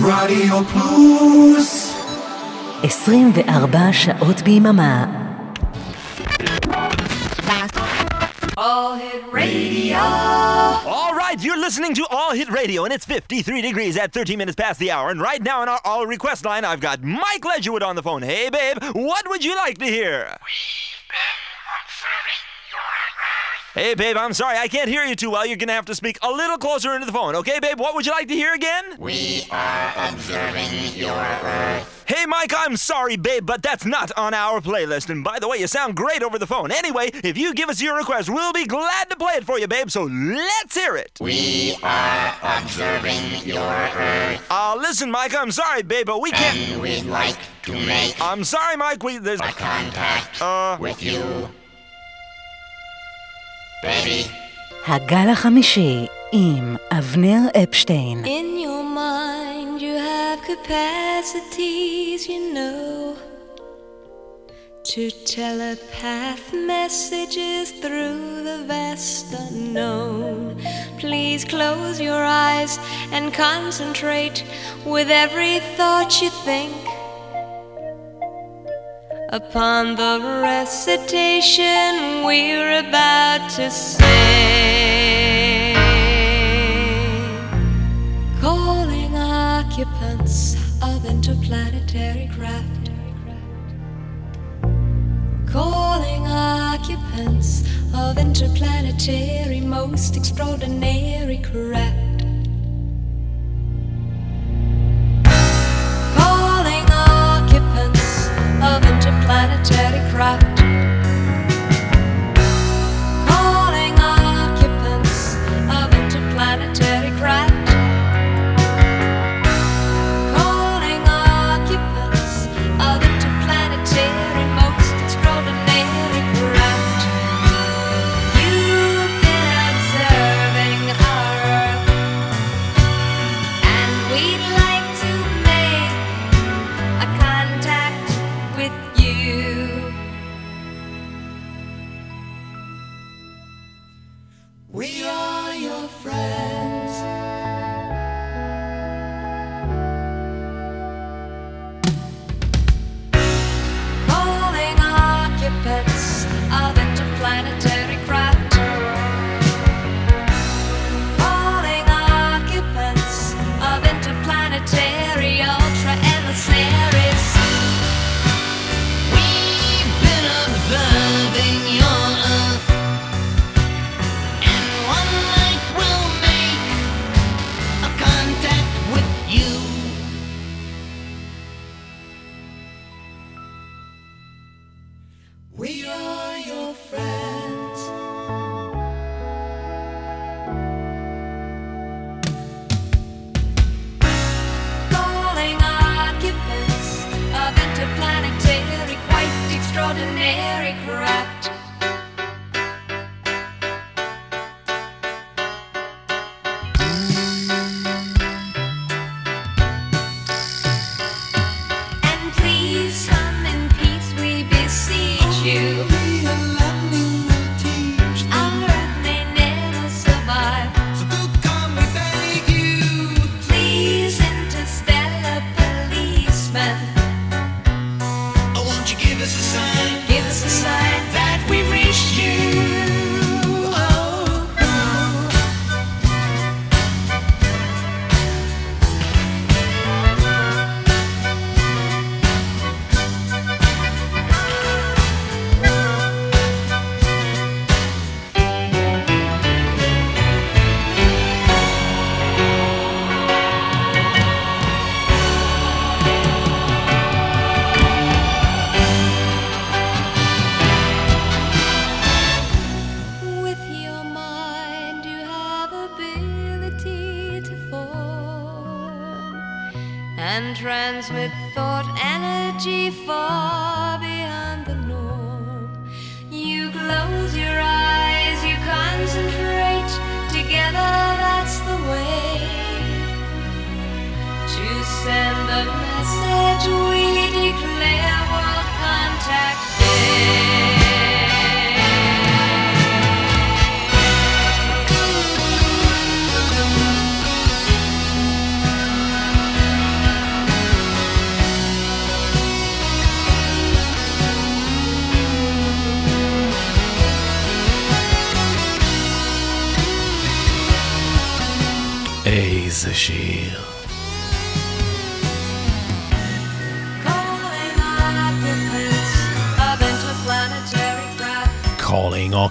רדיו פלוס 24 שעות ביממה. All Hit Radio. All right, you're listening to All Hit Radio, and it's 53 degrees at 13 minutes past the hour. And right now, on our All Request line, I've got Mike Ledgerwood on the phone. Hey, babe, what would you like to hear? Hey, babe, I'm sorry, I can't hear you too well. You're gonna have to speak a little closer into the phone. Okay, babe, what would you like to hear again? We are observing your Earth. Hey, Mike, I'm sorry, babe, but that's not on our playlist. And by the way, you sound great over the phone. Anyway, if you give us your request, we'll be glad to play it for you, babe, so let's hear it. We are observing your Earth. Uh, listen, Mike, I'm sorry, babe, but we can't. And we'd like to make I'm sorry, Mike, we. There's. a contact Uh. with you Baby, הגל החמישי עם אבנר אפשטיין. In your mind, you have capacities, you know, to telepath messages through the vast unknown. Please close your eyes and concentrate with every thought you think upon the recitation we're about to sing. Calling occupants of interplanetary craft. Calling occupants of interplanetary most extraordinary craft. Of interplanetary craft.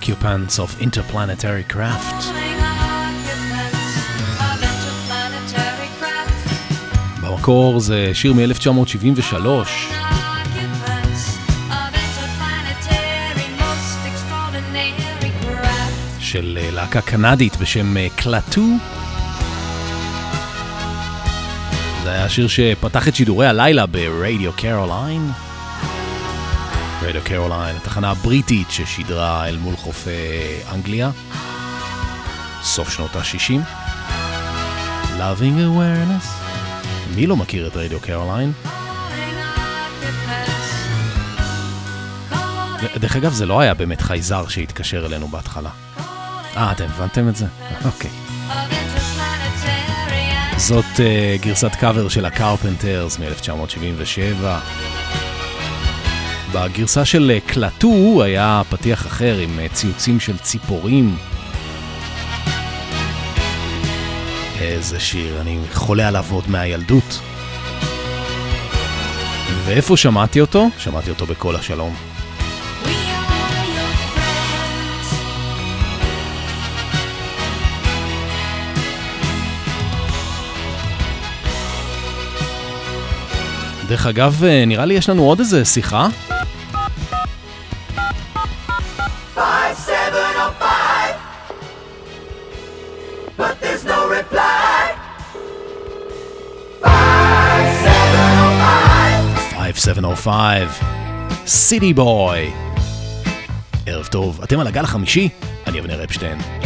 Occupants of interplanetary craft. במקור זה שיר מ-1973. Occupants of interplanetary most extraordinary craft. של אה, להקה קנדית בשם אה, קלטו. זה היה השיר שפתח את שידורי הלילה ברדיו קרוליין. רדיו קרוליין, התחנה הבריטית ששידרה אל מול חופי אנגליה. סוף שנות ה-60. Loving awareness. מי לא מכיר את רדיו קרוליין? דרך אגב, זה לא היה באמת חייזר שהתקשר אלינו בהתחלה. אה, אתם הבנתם את זה? אוקיי. זאת אה, גרסת קאבר של הקרפנטרס מ-1977. בגרסה של uh, קלטו היה פתיח אחר עם uh, ציוצים של ציפורים. איזה שיר, אני חולה עליו עוד מהילדות. ואיפה שמעתי אותו? שמעתי אותו בכל השלום. דרך אגב, uh, נראה לי יש לנו עוד איזה שיחה. 5705, סיטי בוי. ערב טוב, אתם על הגל החמישי? אני אבנר אפשטיין.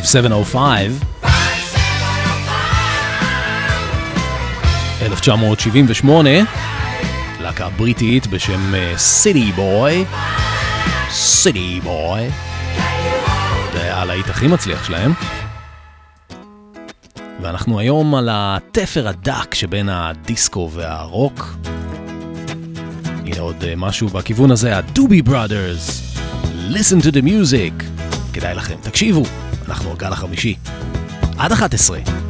5705. 1978, להקה בריטית בשם סיטי בוי, סיטי בוי, זה הלהיט הכי מצליח שלהם. ואנחנו היום על התפר הדק שבין הדיסקו והרוק. הנה עוד אה, משהו בכיוון הזה, הדובי בראדרס. Listen to the music. כדאי לכם, תקשיבו. אנחנו הגל החמישי. עד 11.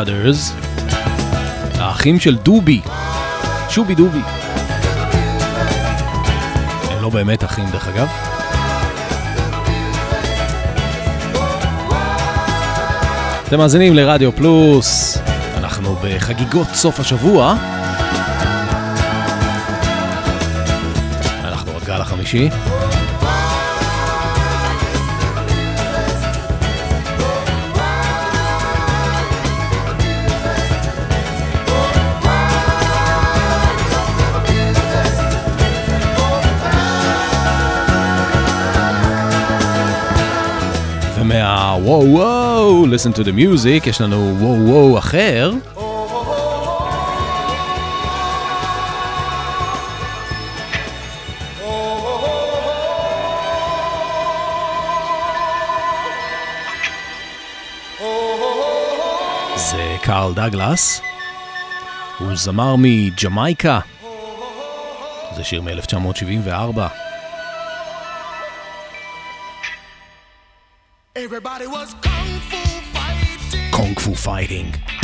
Brothers, האחים של דובי, שובי דובי. הם לא באמת אחים דרך אגב. אתם מאזינים לרדיו פלוס, אנחנו בחגיגות סוף השבוע. אנחנו בגל החמישי. וואו וואו, listen to the music, יש לנו וואו וואו אחר. זה קארל דאגלס, הוא זמר מג'מייקה, זה שיר מ-1974. Kung Fu Fighting.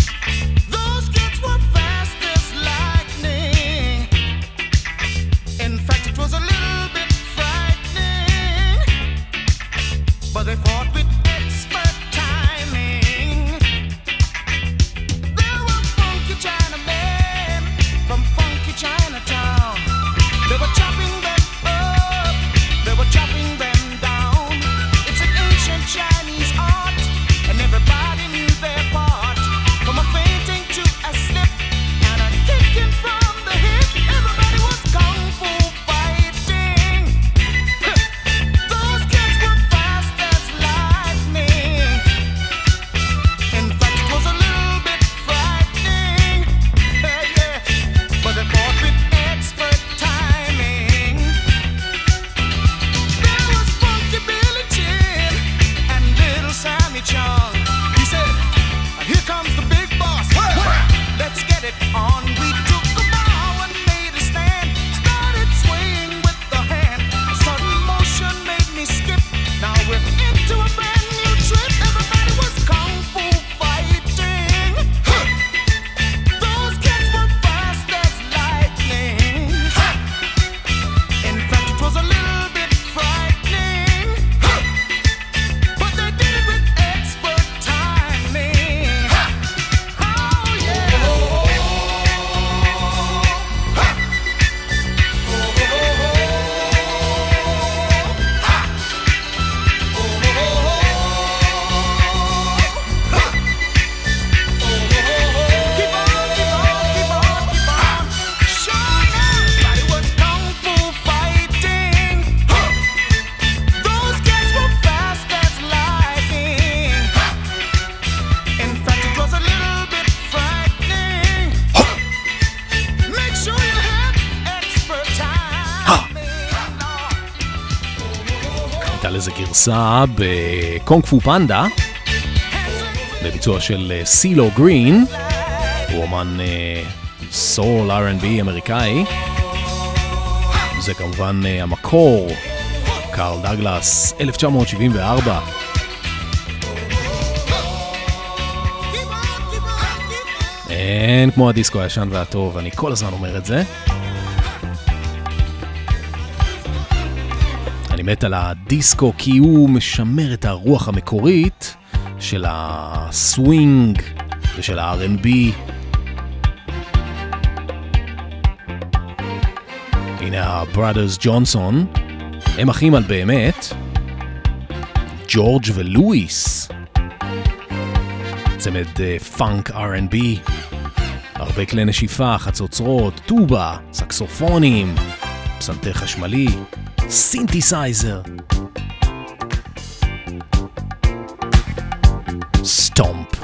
גרסה בקונג פו פנדה, בביצוע של אה, סילו גרין, הוא אומן אה, סול R&B אמריקאי. זה כמובן אה, המקור, קארל דגלס, 1974. אין כמו הדיסקו הישן והטוב, אני כל הזמן אומר את זה. מת על הדיסקו כי הוא משמר את הרוח המקורית של הסווינג ושל ה-R&B. הנה הבראדרס ג'ונסון, הם אחים על באמת, ג'ורג' ולואיס. צמד אה, פאנק R&B, הרבה כלי נשיפה, חצוצרות, טובה, סקסופונים, פסנתר חשמלי, סינתסייזר. סטומפ.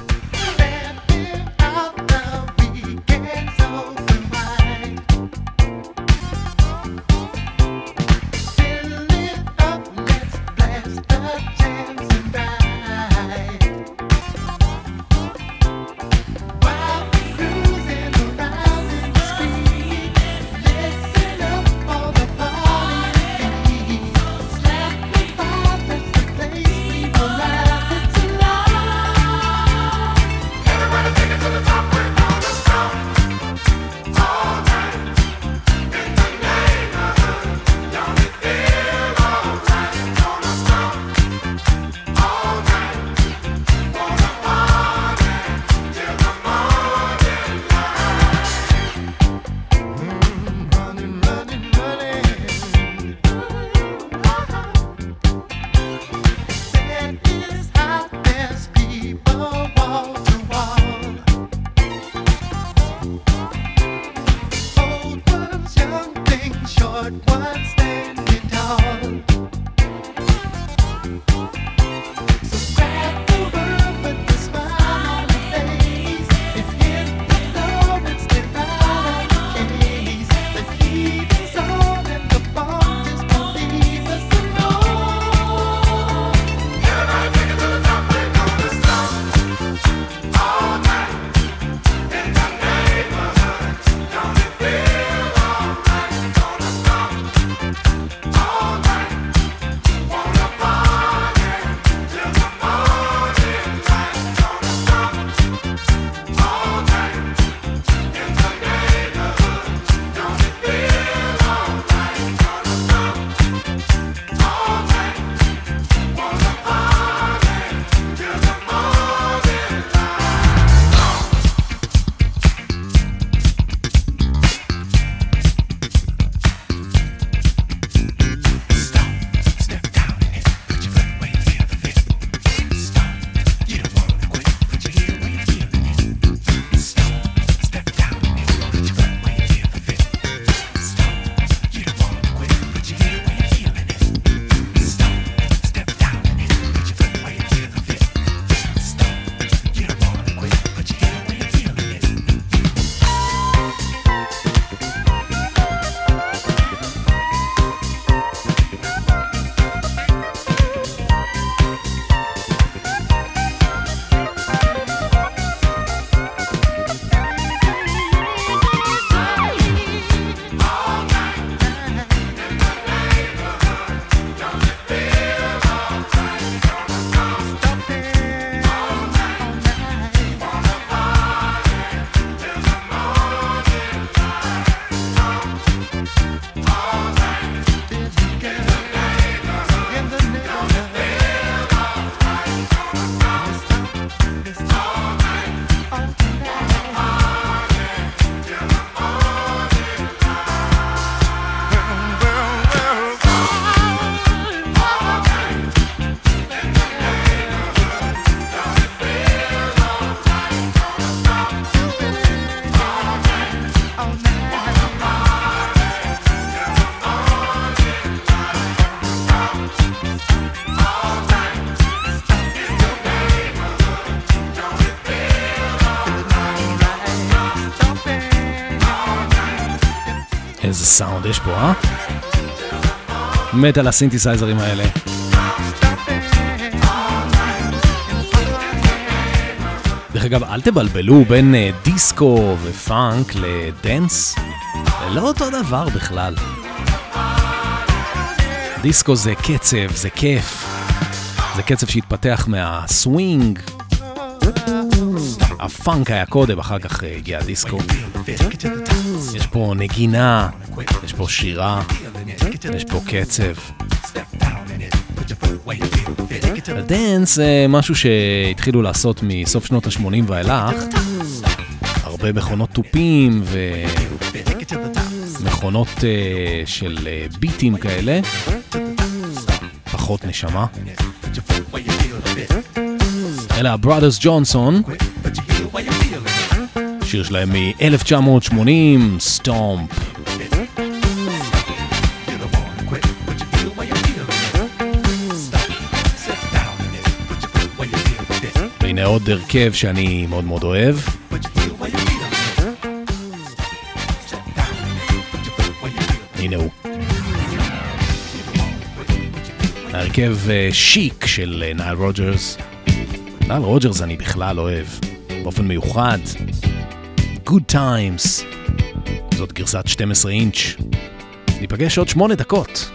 יש פה, אה? מת על הסינתסייזרים האלה. דרך אגב, אל תבלבלו בין אה, דיסקו ופאנק ל dance, זה לא אותו דבר בכלל. דיסקו זה קצב, זה כיף. זה קצב שהתפתח מהסווינג. הפאנק היה קודם, אחר כך אה, הגיע הדיסקו. יש פה נגינה, יש פה שירה, יש פה קצב. הדנס זה משהו שהתחילו לעשות מסוף שנות ה-80 ואילך. הרבה מכונות תופים ומכונות אה, של אה, ביטים כאלה. פחות נשמה. אלה הבראדרס ג'ונסון. שיר שלהם מ-1980, Stomp. והנה עוד הרכב שאני מאוד מאוד אוהב. הנה הוא. ההרכב אה, שיק של אה, נייל רוג'רס. נייל רוג'רס אני בכלל אוהב, באופן מיוחד. Good Times. זאת גרסת 12 אינץ'. ניפגש עוד שמונה דקות.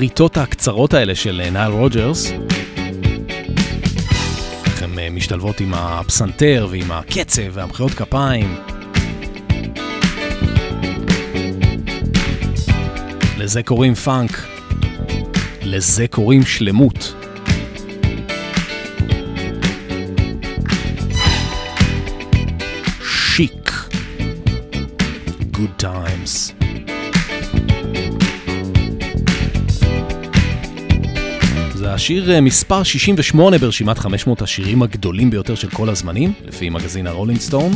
דרך הפריטות הקצרות האלה של אה, נייל רוג'רס. איך הן אה, משתלבות עם הפסנתר ועם הקצב והמחיאות כפיים. לזה קוראים פאנק, לזה קוראים שלמות. Good times. השיר אה, מספר 68 ברשימת 500 השירים הגדולים ביותר של כל הזמנים, לפי מגזין הרולינג סטון.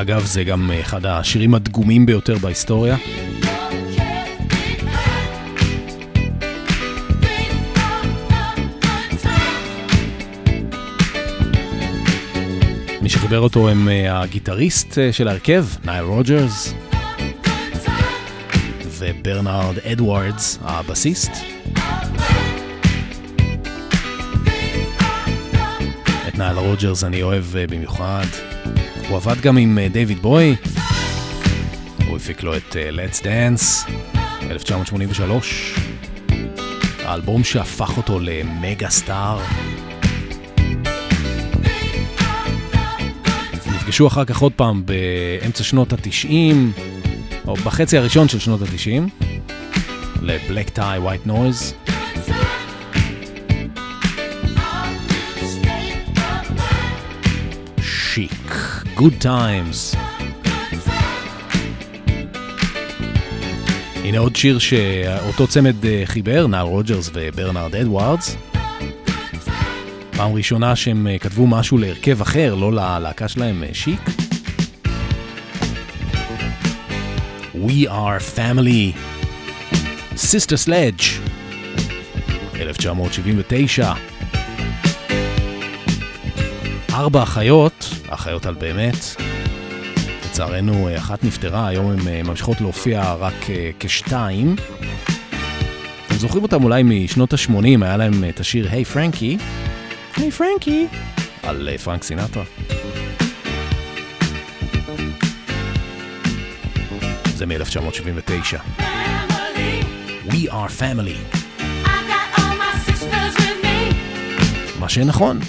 אגב, זה גם אה, אחד השירים הדגומים ביותר בהיסטוריה. מי שחיבר אותו הם אה, הגיטריסט אה, של ההרכב, נייל רוג'רס, וברנרד אדוארדס, הבסיסט. את נייל רוג'רס אני אוהב במיוחד. הוא עבד גם עם אה, דיוויד בוי, הוא הפיק לו את אה, Let's Dance, 1983, האלבום שהפך אותו למגה סטאר. נפגשו אחר כך עוד פעם באמצע שנות ה-90, או בחצי הראשון של שנות ה-90, ל-Black Tie White Noise. Good Times. הנה עוד שיר שאותו צמד אה, חיבר, נאל רוג'רס וברנרד אדוארדס. פעם ראשונה שהם אה, כתבו משהו להרכב אחר, לא ללהקה שלהם, אה, שיק. We are family. Sister Sledge. 1979. ארבע אחיות, אחיות על באמת. לצערנו, אה, אחת נפטרה, היום הן אה, ממשיכות להופיע רק אה, כשתיים. אתם זוכרים אותם אולי משנות ה-80, היה להם את השיר היי פרנקי. היי פרנקי. על פרנק סינטרה. זה מ-1979. We are family. I got all my with me. מה שנכון.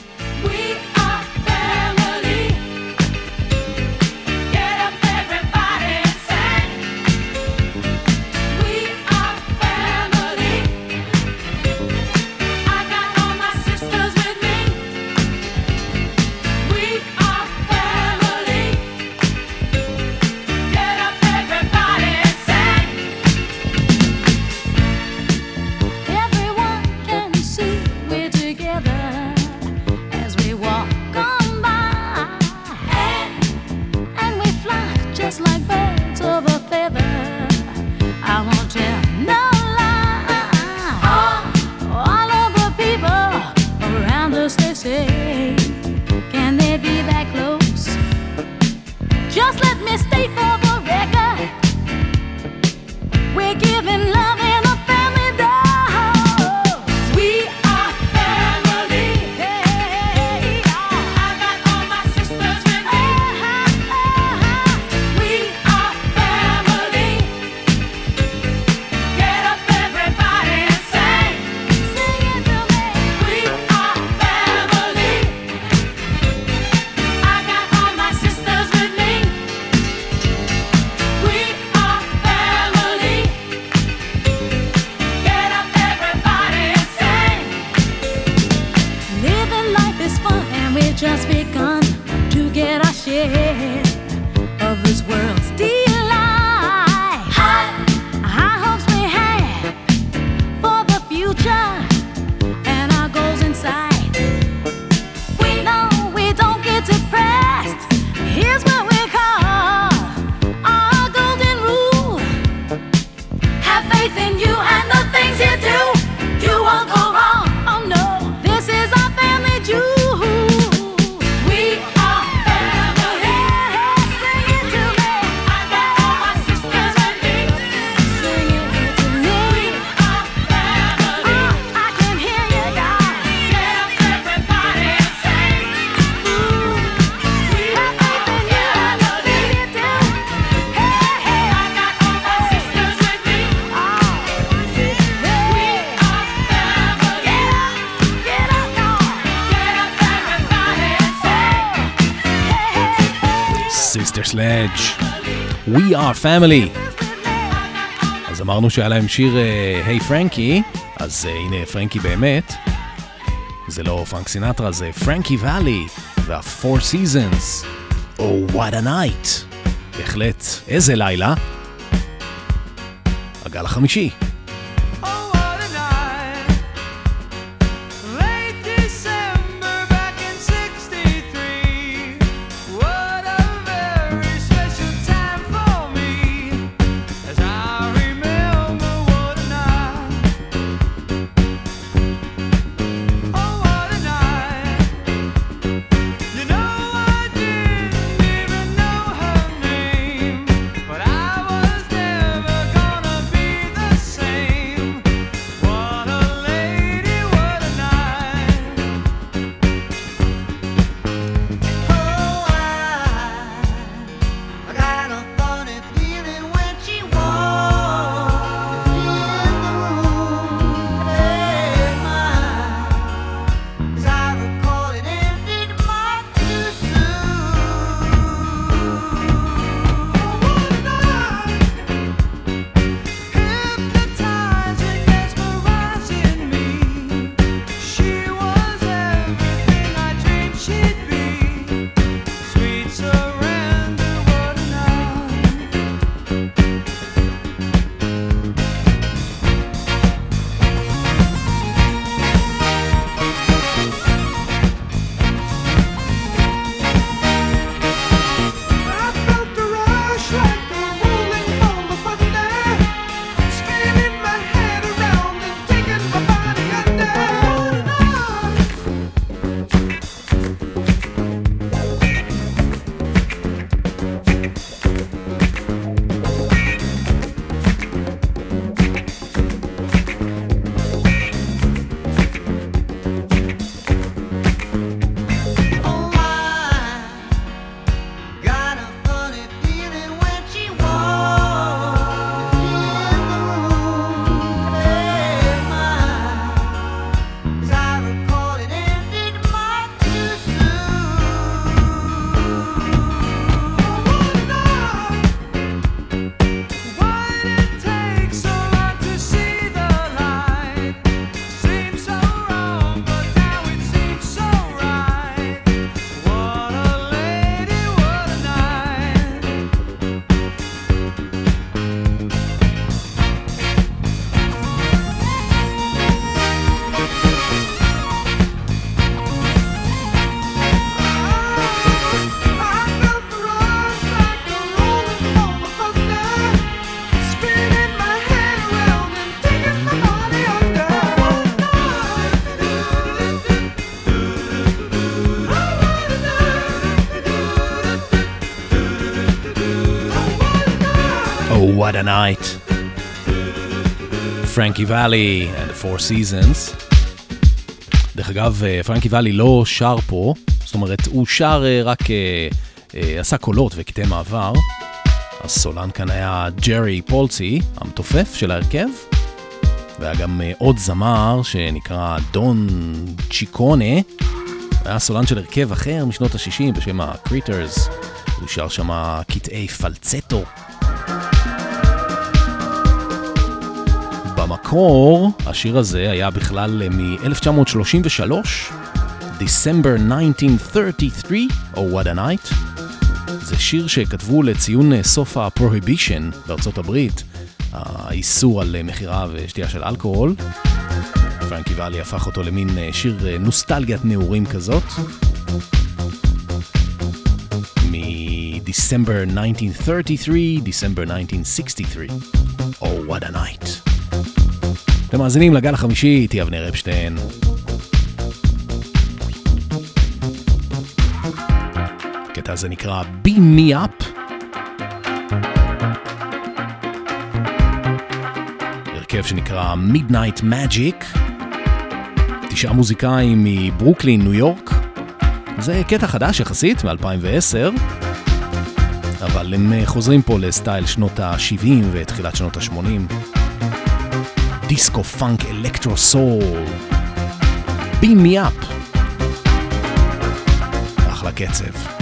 סלדג' We are family. אז אמרנו שהיה להם שיר Hey Frankie, אז אה, הנה פרנקי באמת. זה לא פרנק סינטרה, זה פרנקי ואלי וה-Four Seasons. Oh, what a night. בהחלט, איזה לילה. הגל החמישי. A night. פרנקי ואלי and the Four Seasons. דרך אגב, אה, פרנקי ואלי לא שר פה, זאת אומרת, הוא שר אה, רק, אה, עשה קולות וקטעי מעבר. הסולן כאן היה ג'רי פולצי, המתופף של ההרכב. והיה גם עוד זמר שנקרא דון צ'יקונה. היה סולן של הרכב אחר משנות ה-60 בשם הקריטרס. הוא שר שם קטעי פלצטו. במקור, השיר הזה היה בכלל מ-1933, December 1933, או What a Night. זה שיר שכתבו לציון אה, סוף ה-Prohibition בארצות הברית, האיסור על אה, מכירה ושתייה של אלכוהול. פרנקי ואלי הפך אותו למין אה, שיר אה, נוסטלגיית נעורים כזאת. מ-December 1933, December 1963, או What a Night. אתם מאזינים לגל החמישי, איתי אבנר אפשטיין. הקטע הזה נקרא Beam Me Up. הרכב שנקרא Midnight Magic. תשעה מוזיקאים מברוקלין, ניו יורק. זה קטע חדש יחסית, מ-2010. אבל הם אה, חוזרים פה לסטייל שנות ה-70 ותחילת שנות ה-80. דיסקו פאנק אלקטרו סול. Beam me up. אחלה קצב.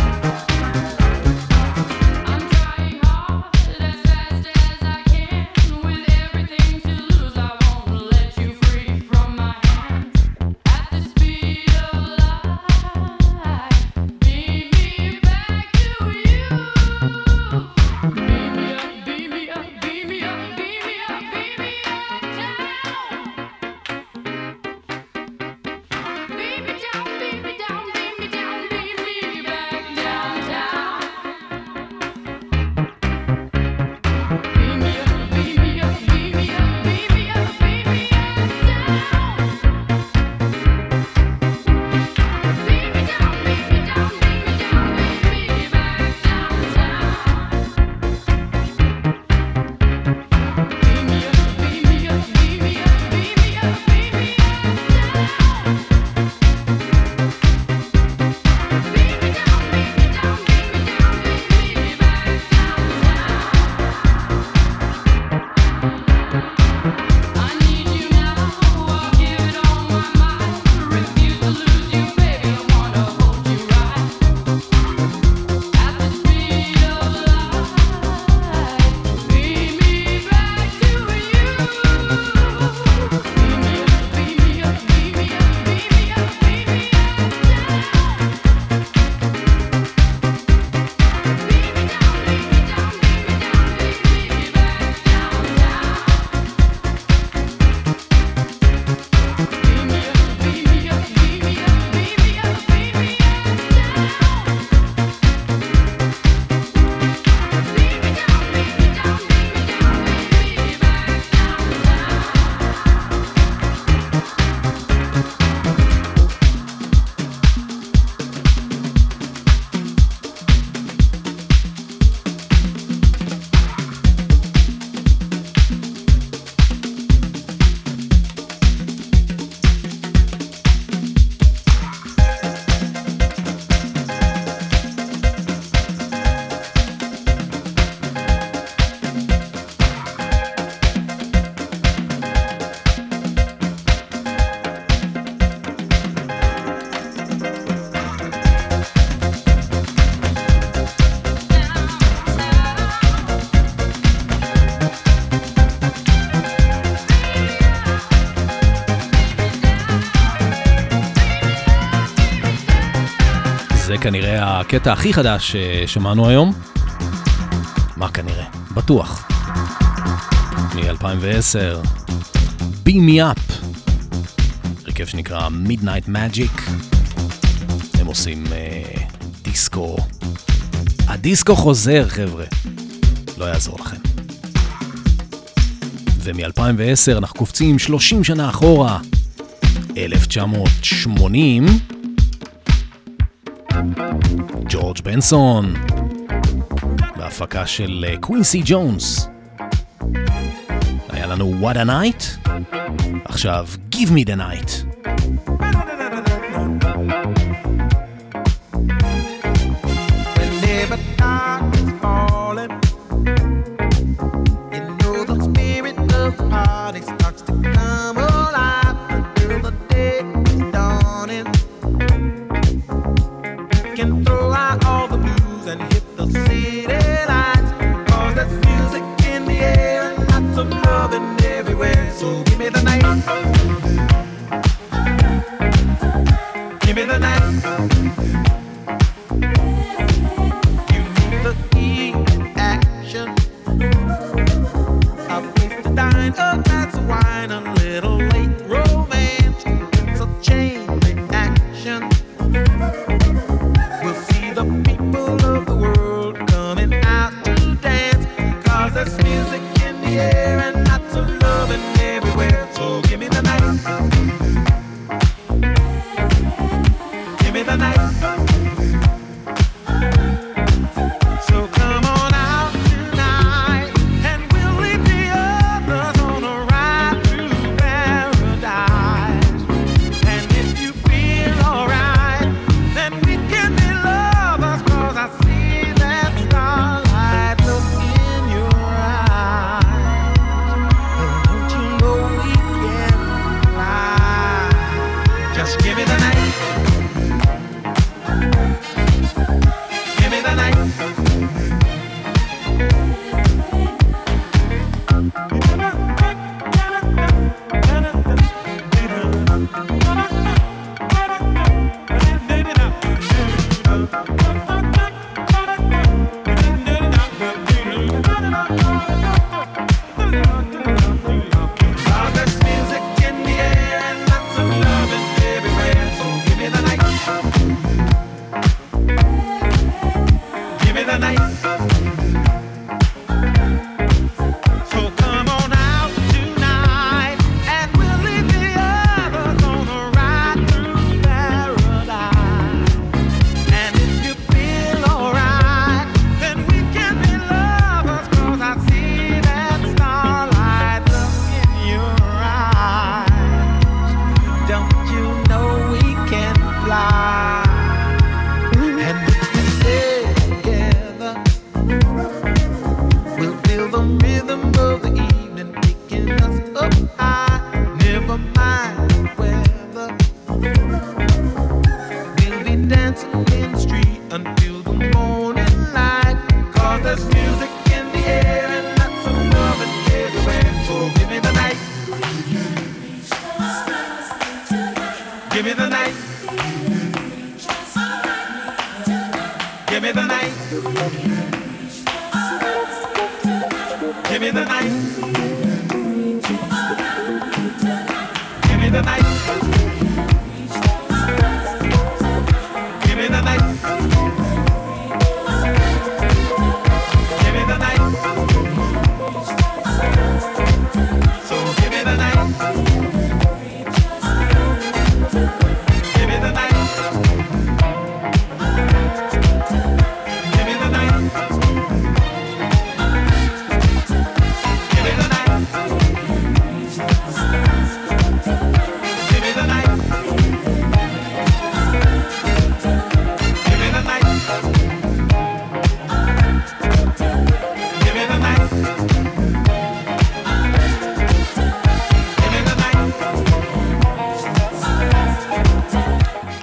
כנראה הקטע הכי חדש ששמענו היום. מה כנראה? בטוח. מ-2010, Beam Me Up, הרכב שנקרא Midnight Magic. הם עושים uh, דיסקו. הדיסקו חוזר, חבר'ה. לא יעזור לכם. ומ-2010 אנחנו קופצים 30 שנה אחורה, 1980, בנסון, בהפקה של אה, קווינסי ג'ונס. היה לנו What a Night, עכשיו Give Me the Night.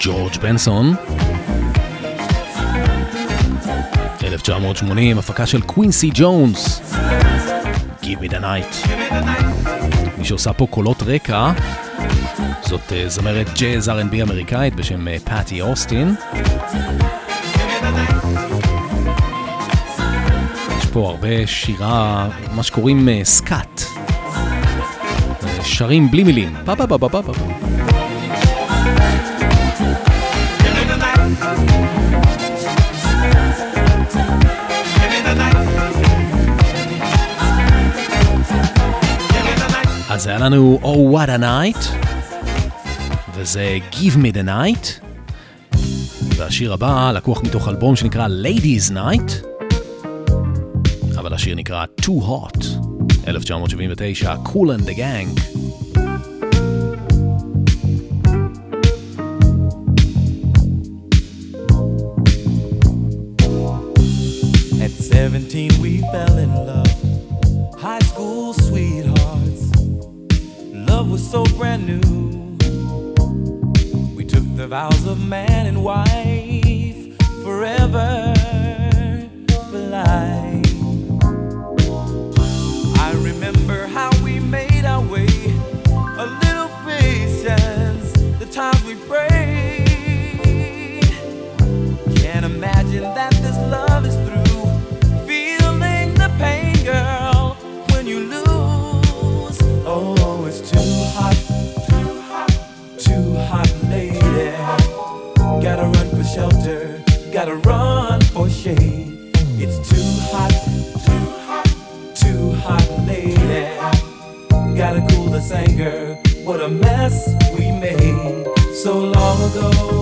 ג'ורג' בנסון. 1980, הפקה של קווינסי ג'ונס. Give me the night. מי שעושה פה קולות רקע, זאת אה, זמרת ג'אז R&B אמריקאית בשם אה, פאטי אוסטין. יש פה הרבה שירה, מה שקוראים אה, סקאט. שרים בלי מילים. פה פה פה פה פה פה. אז היה לנו Oh What a Night, וזה Give Me the Night, והשיר הבא לקוח מתוך אלבום שנקרא Ladies Night, אבל השיר נקרא Too Hot, 1979, Cool and the Gang. At 17, anger. What a mess we made so long ago.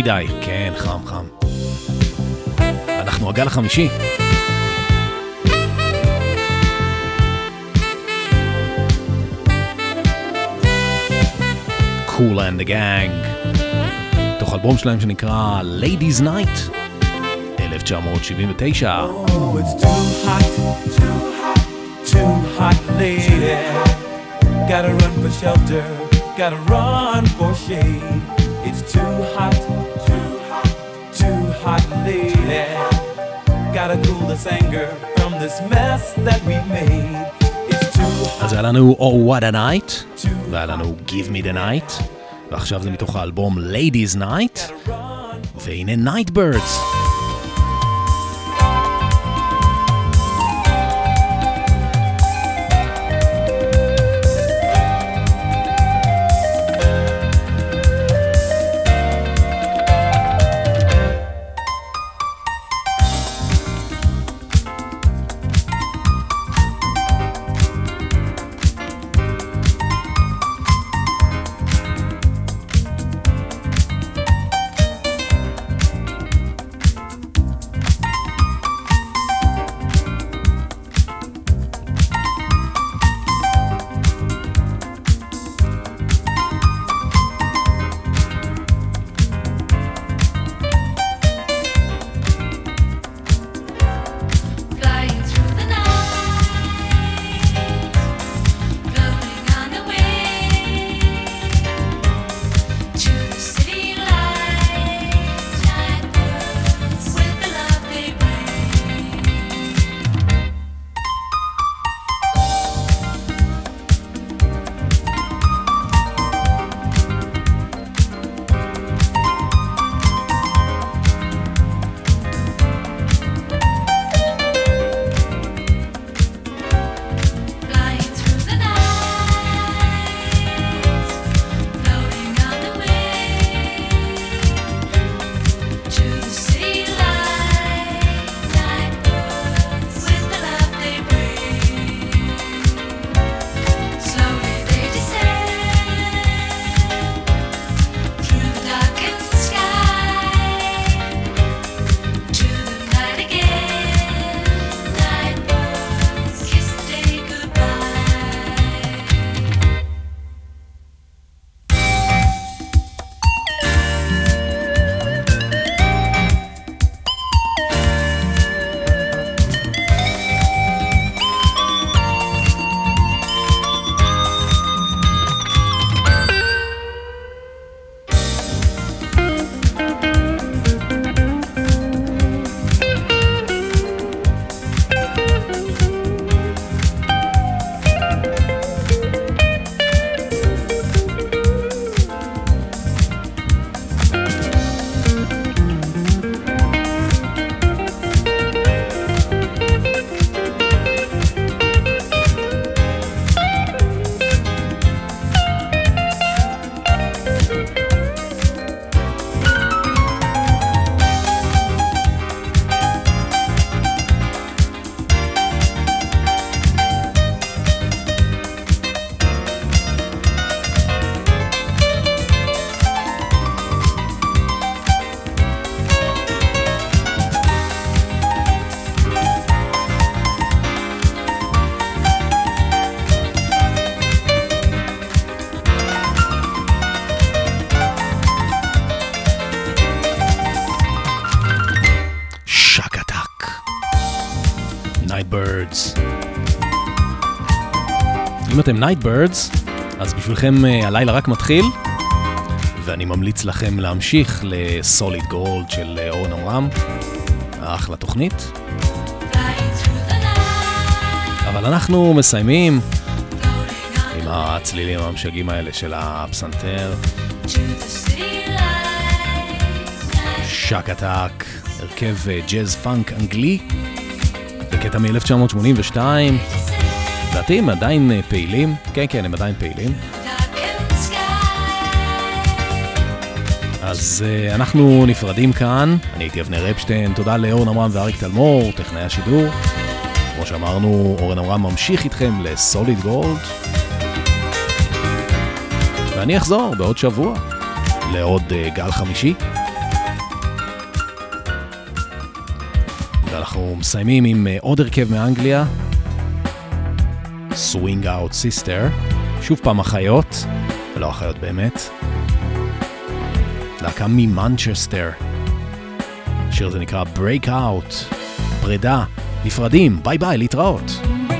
מדי, כן, חם, חם. אנחנו הגל החמישי. And the Gang. תוך אלבום שלהם שנקרא Ladies Night, 1979. Oh, it's too hot, too hot, too hot. Gotta run for shelter, gotta run for shade. It's too hot, hot, lady. Gotta cool this anger from this mess that we made. אז היה לנו Oh What a Night, והיה לנו Give Me the Night, ועכשיו זה מתוך האלבום Ladies Night, והנה Nightbirds. אם אתם nightbirds, אז בשבילכם אה, הלילה רק מתחיל, ואני ממליץ לכם להמשיך ל Solid Gold של אה, אורן עמרם, אחלה תוכנית. אבל אנחנו מסיימים עם הצלילים המשגעים האלה של הפסנתר. שאקאטאק, הרכב אה, ג'אז פאנק אנגלי, בקטע מ-1982. לדעתי הם עדיין אה, פעילים, כן כן הם עדיין פעילים. אז uh, אנחנו נפרדים כאן, אני הייתי אבנר אפשטיין, תודה לאורן עמרם ואריק תלמור, טכנאי השידור. כמו שאמרנו, אורן עמרם ממשיך איתכם לסוליד גולד. ואני אחזור בעוד שבוע לעוד uh, גל חמישי. ואנחנו מסיימים עם uh, עוד הרכב מאנגליה, Swing Out Sister, שוב פעם אחיות, לא אחיות באמת, להקה ממנצ'סטר. השיר הזה נקרא Break Out, פרידה, נפרדים, ביי ביי, להתראות. Break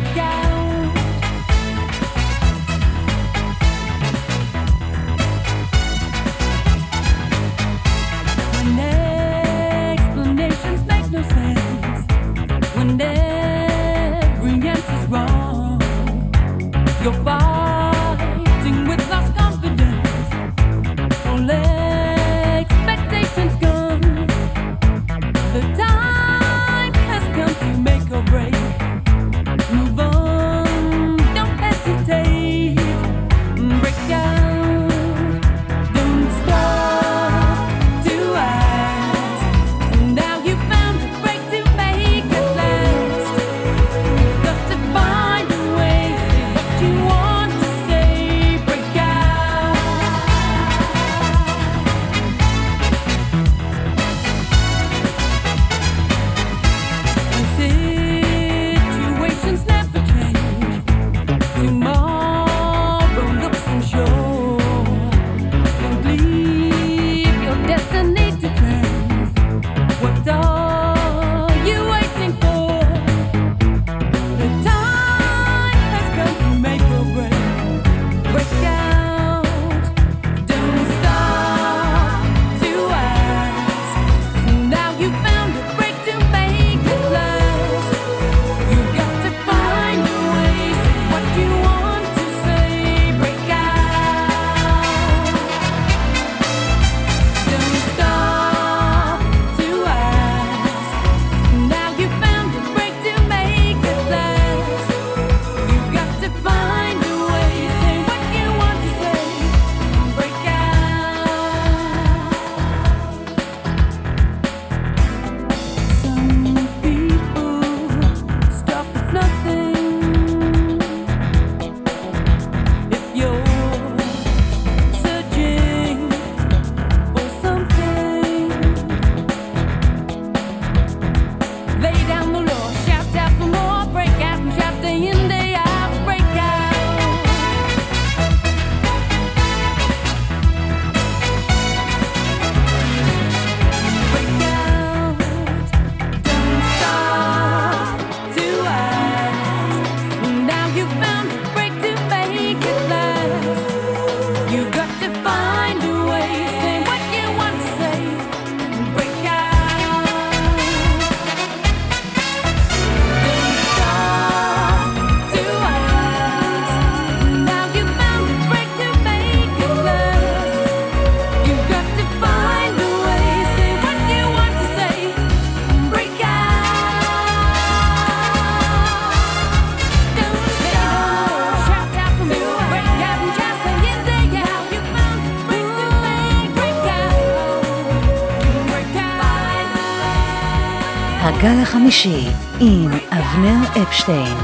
חמישי עם אבנר אפשטיין,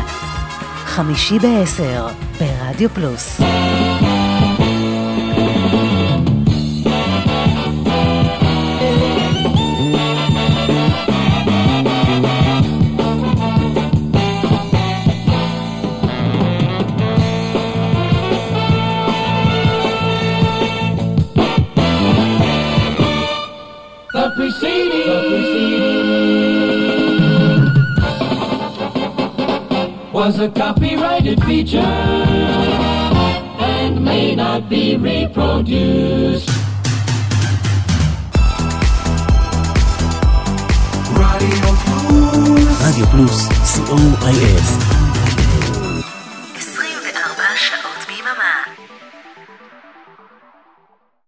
חמישי בעשר ברדיו פלוס. was a copyrighted feature and may not be reproduced. Radio Plus, Radio Plus, COIS.